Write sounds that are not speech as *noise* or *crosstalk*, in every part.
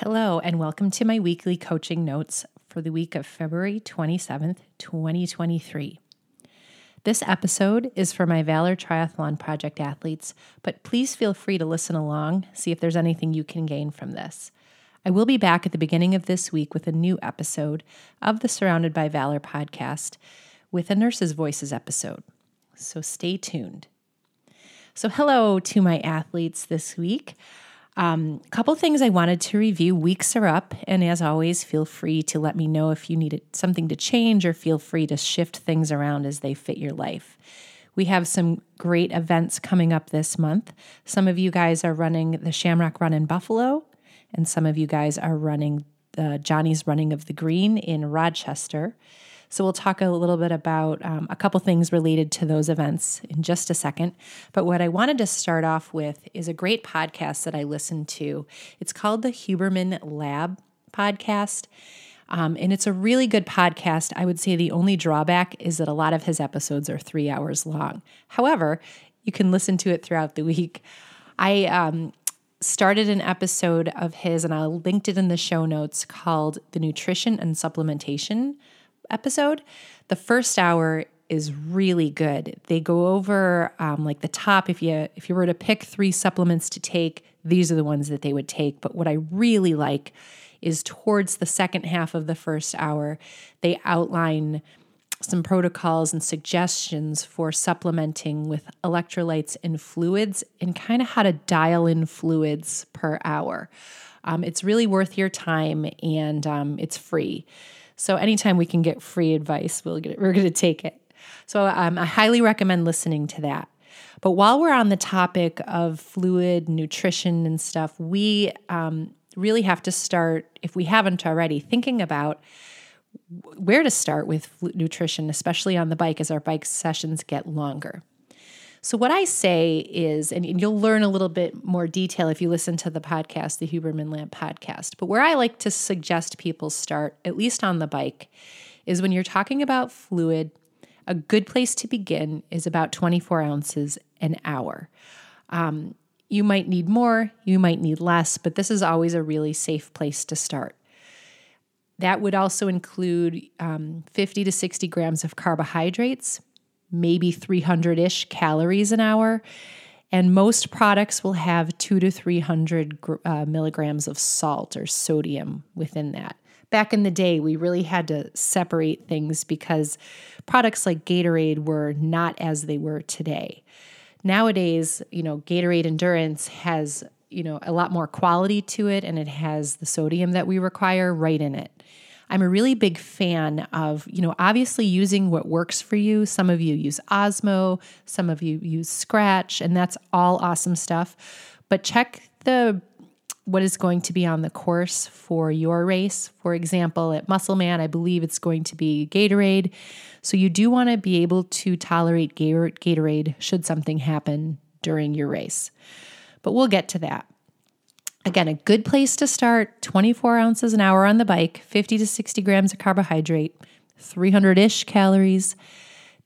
Hello, and welcome to my weekly coaching notes for the week of February 27th, 2023. This episode is for my Valor Triathlon Project athletes, but please feel free to listen along, see if there's anything you can gain from this. I will be back at the beginning of this week with a new episode of the Surrounded by Valor podcast with a Nurse's Voices episode. So stay tuned. So, hello to my athletes this week. A um, couple things I wanted to review. Weeks are up, and as always, feel free to let me know if you need something to change or feel free to shift things around as they fit your life. We have some great events coming up this month. Some of you guys are running the Shamrock Run in Buffalo, and some of you guys are running the Johnny's Running of the Green in Rochester. So we'll talk a little bit about um, a couple things related to those events in just a second. But what I wanted to start off with is a great podcast that I listened to. It's called the Huberman Lab podcast. Um, and it's a really good podcast. I would say the only drawback is that a lot of his episodes are three hours long. However, you can listen to it throughout the week. I um, started an episode of his, and I'll linked it in the show notes called The Nutrition and Supplementation episode. The first hour is really good. They go over um, like the top. If you if you were to pick three supplements to take, these are the ones that they would take. But what I really like is towards the second half of the first hour, they outline some protocols and suggestions for supplementing with electrolytes and fluids and kind of how to dial in fluids per hour. Um, it's really worth your time and um, it's free. So anytime we can get free advice, we'll get we're going to take it. So um, I highly recommend listening to that. But while we're on the topic of fluid nutrition and stuff, we um, really have to start, if we haven't already, thinking about where to start with nutrition, especially on the bike as our bike sessions get longer. So, what I say is, and you'll learn a little bit more detail if you listen to the podcast, the Huberman Lab podcast, but where I like to suggest people start, at least on the bike, is when you're talking about fluid, a good place to begin is about 24 ounces an hour. Um, you might need more, you might need less, but this is always a really safe place to start. That would also include um, 50 to 60 grams of carbohydrates, maybe 300 ish calories an hour. And most products will have two to 300 uh, milligrams of salt or sodium within that. Back in the day, we really had to separate things because products like Gatorade were not as they were today. Nowadays, you know, Gatorade Endurance has, you know, a lot more quality to it and it has the sodium that we require right in it. I'm a really big fan of, you know, obviously using what works for you. Some of you use Osmo, some of you use Scratch, and that's all awesome stuff. But check the what is going to be on the course for your race. For example, at Musselman, I believe it's going to be Gatorade. So you do want to be able to tolerate Gatorade should something happen during your race. But we'll get to that. Again, a good place to start 24 ounces an hour on the bike, 50 to 60 grams of carbohydrate, 300 ish calories,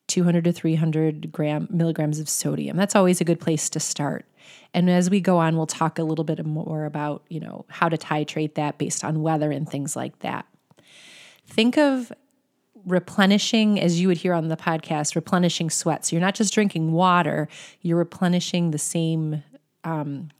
200 to 300 gram milligrams of sodium. That's always a good place to start. And as we go on, we'll talk a little bit more about, you know, how to titrate that based on weather and things like that. Think of replenishing, as you would hear on the podcast, replenishing sweat. So you're not just drinking water, you're replenishing the same um,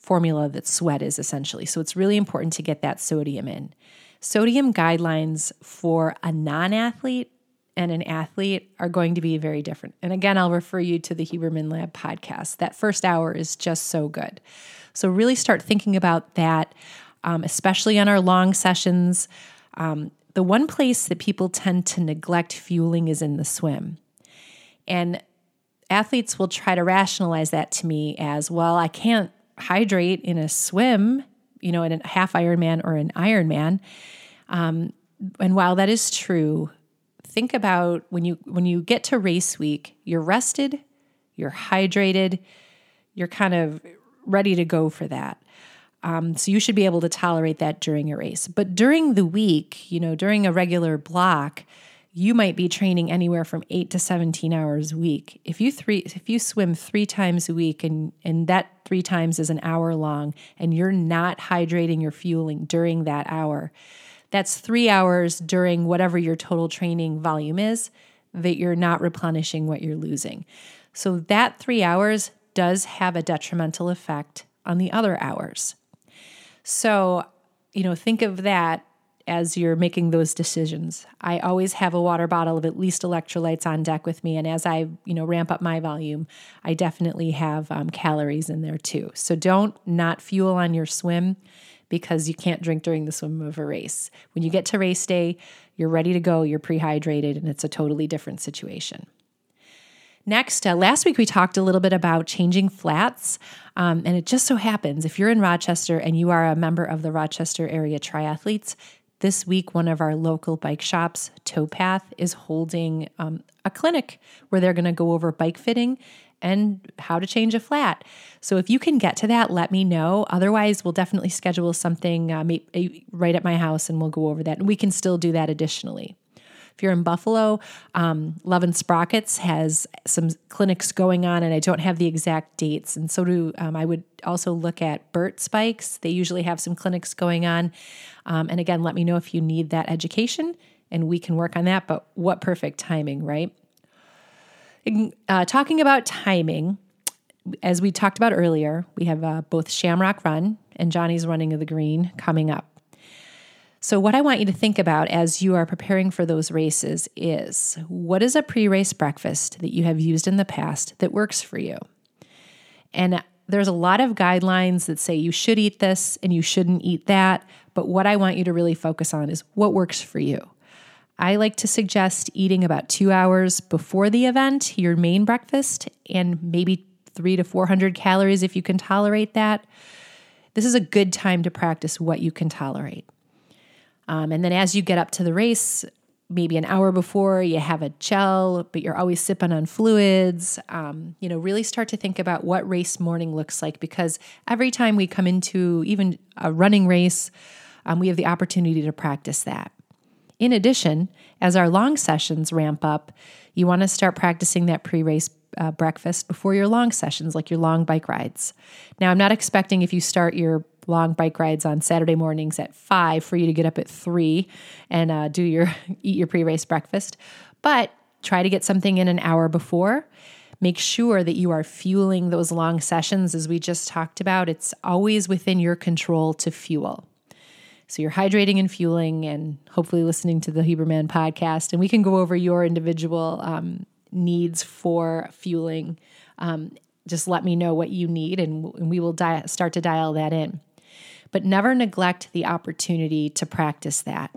formula that sweat is essentially. So it's really important to get that sodium in. Sodium guidelines for a non athlete and an athlete are going to be very different. And again, I'll refer you to the Huberman Lab podcast. That first hour is just so good. So, really start thinking about that, um, especially on our long sessions. Um, the one place that people tend to neglect fueling is in the swim. And athletes will try to rationalize that to me as well, I can't hydrate in a swim, you know, in a half Ironman or an Ironman. Um, and while that is true, think about when you when you get to race week, you're rested, you're hydrated, you're kind of ready to go for that. Um, so you should be able to tolerate that during a race. But during the week, you know, during a regular block, you might be training anywhere from 8 to 17 hours a week. If you three if you swim 3 times a week and and that 3 times is an hour long and you're not hydrating or fueling during that hour, that's 3 hours during whatever your total training volume is that you're not replenishing what you're losing. So that 3 hours does have a detrimental effect on the other hours. So, you know, think of that as you're making those decisions. I always have a water bottle of at least electrolytes on deck with me, and as I you know ramp up my volume, I definitely have um, calories in there too. So don't not fuel on your swim because you can't drink during the swim of a race. When you get to race day, you're ready to go, you're prehydrated, and it's a totally different situation. Next, uh, last week we talked a little bit about changing flats. Um, and it just so happens if you're in Rochester and you are a member of the Rochester area triathletes, this week, one of our local bike shops, Towpath, is holding um, a clinic where they're going to go over bike fitting and how to change a flat. So if you can get to that, let me know. Otherwise, we'll definitely schedule something uh, right at my house and we'll go over that. And we can still do that additionally. If you're in Buffalo, um, Love and Sprockets has some clinics going on, and I don't have the exact dates. And so do um, I would also look at Bert's Bikes. They usually have some clinics going on. Um, and again, let me know if you need that education, and we can work on that. But what perfect timing, right? Uh, talking about timing, as we talked about earlier, we have uh, both Shamrock Run and Johnny's Running of the Green coming up. So, what I want you to think about as you are preparing for those races is what is a pre race breakfast that you have used in the past that works for you? And there's a lot of guidelines that say you should eat this and you shouldn't eat that. But what I want you to really focus on is what works for you. I like to suggest eating about two hours before the event, your main breakfast, and maybe three to 400 calories if you can tolerate that. This is a good time to practice what you can tolerate. Um, and then as you get up to the race, maybe an hour before you have a gel, but you're always sipping on fluids. Um, you know, really start to think about what race morning looks like because every time we come into even a running race, um, we have the opportunity to practice that. In addition, as our long sessions ramp up, you want to start practicing that pre race uh, breakfast before your long sessions, like your long bike rides. Now, I'm not expecting if you start your long bike rides on Saturday mornings at five for you to get up at three and uh, do your *laughs* eat your pre race breakfast. But try to get something in an hour before. Make sure that you are fueling those long sessions, as we just talked about. It's always within your control to fuel. So you're hydrating and fueling, and hopefully listening to the Huberman podcast, and we can go over your individual um, needs for fueling. Um, just let me know what you need, and, and we will di- start to dial that in but never neglect the opportunity to practice that.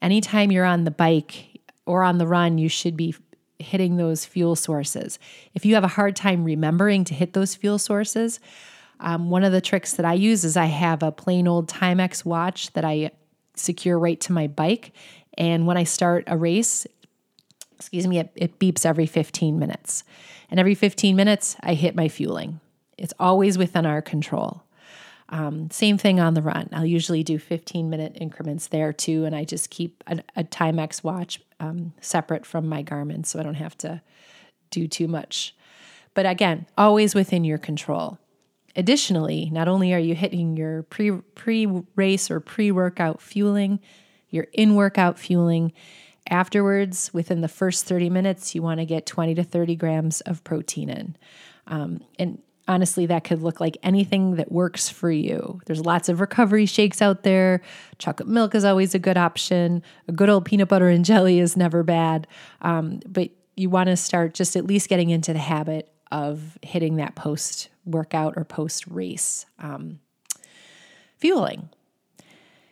Anytime you're on the bike or on the run, you should be hitting those fuel sources. If you have a hard time remembering to hit those fuel sources, um, one of the tricks that I use is I have a plain old Timex watch that I secure right to my bike. And when I start a race, excuse me, it, it beeps every 15 minutes. And every 15 minutes, I hit my fueling. It's always within our control. Um, same thing on the run. I'll usually do 15 minute increments there too, and I just keep a, a Timex watch um, separate from my Garmin so I don't have to do too much. But again, always within your control. Additionally, not only are you hitting your pre pre race or pre workout fueling, your in workout fueling. Afterwards, within the first 30 minutes, you want to get 20 to 30 grams of protein in. Um, and honestly, that could look like anything that works for you. There's lots of recovery shakes out there. Chocolate milk is always a good option. A good old peanut butter and jelly is never bad. Um, but you want to start just at least getting into the habit of hitting that post workout or post race um, fueling.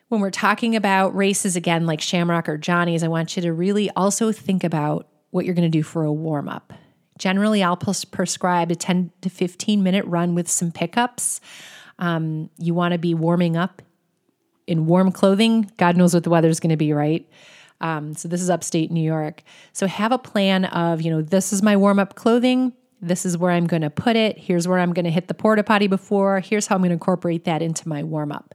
When we're talking about races again, like Shamrock or Johnny's, I want you to really also think about what you're going to do for a warm up. Generally, I'll prescribe a 10 to 15 minute run with some pickups. Um, you want to be warming up in warm clothing. God knows what the weather is going to be, right? Um, so this is upstate New York. So have a plan of, you know, this is my warm up clothing. This is where I'm going to put it. Here's where I'm going to hit the porta potty before. Here's how I'm going to incorporate that into my warm up.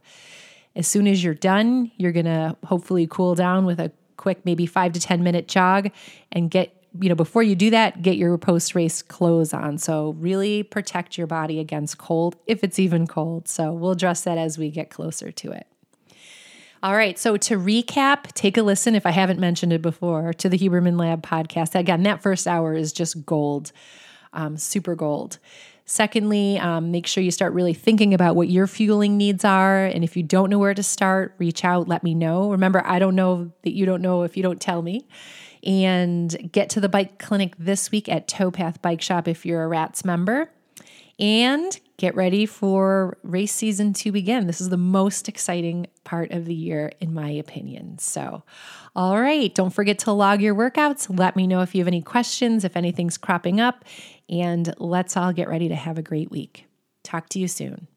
As soon as you're done, you're going to hopefully cool down with a quick, maybe five to 10 minute jog and get you know, before you do that, get your post race clothes on. So, really protect your body against cold if it's even cold. So, we'll address that as we get closer to it. All right. So, to recap, take a listen, if I haven't mentioned it before, to the Huberman Lab podcast. Again, that first hour is just gold, um, super gold. Secondly, um, make sure you start really thinking about what your fueling needs are. And if you don't know where to start, reach out, let me know. Remember, I don't know that you don't know if you don't tell me and get to the bike clinic this week at Towpath Bike Shop if you're a RATS member. And get ready for race season to begin. This is the most exciting part of the year, in my opinion. So, all right, don't forget to log your workouts. Let me know if you have any questions, if anything's cropping up, and let's all get ready to have a great week. Talk to you soon.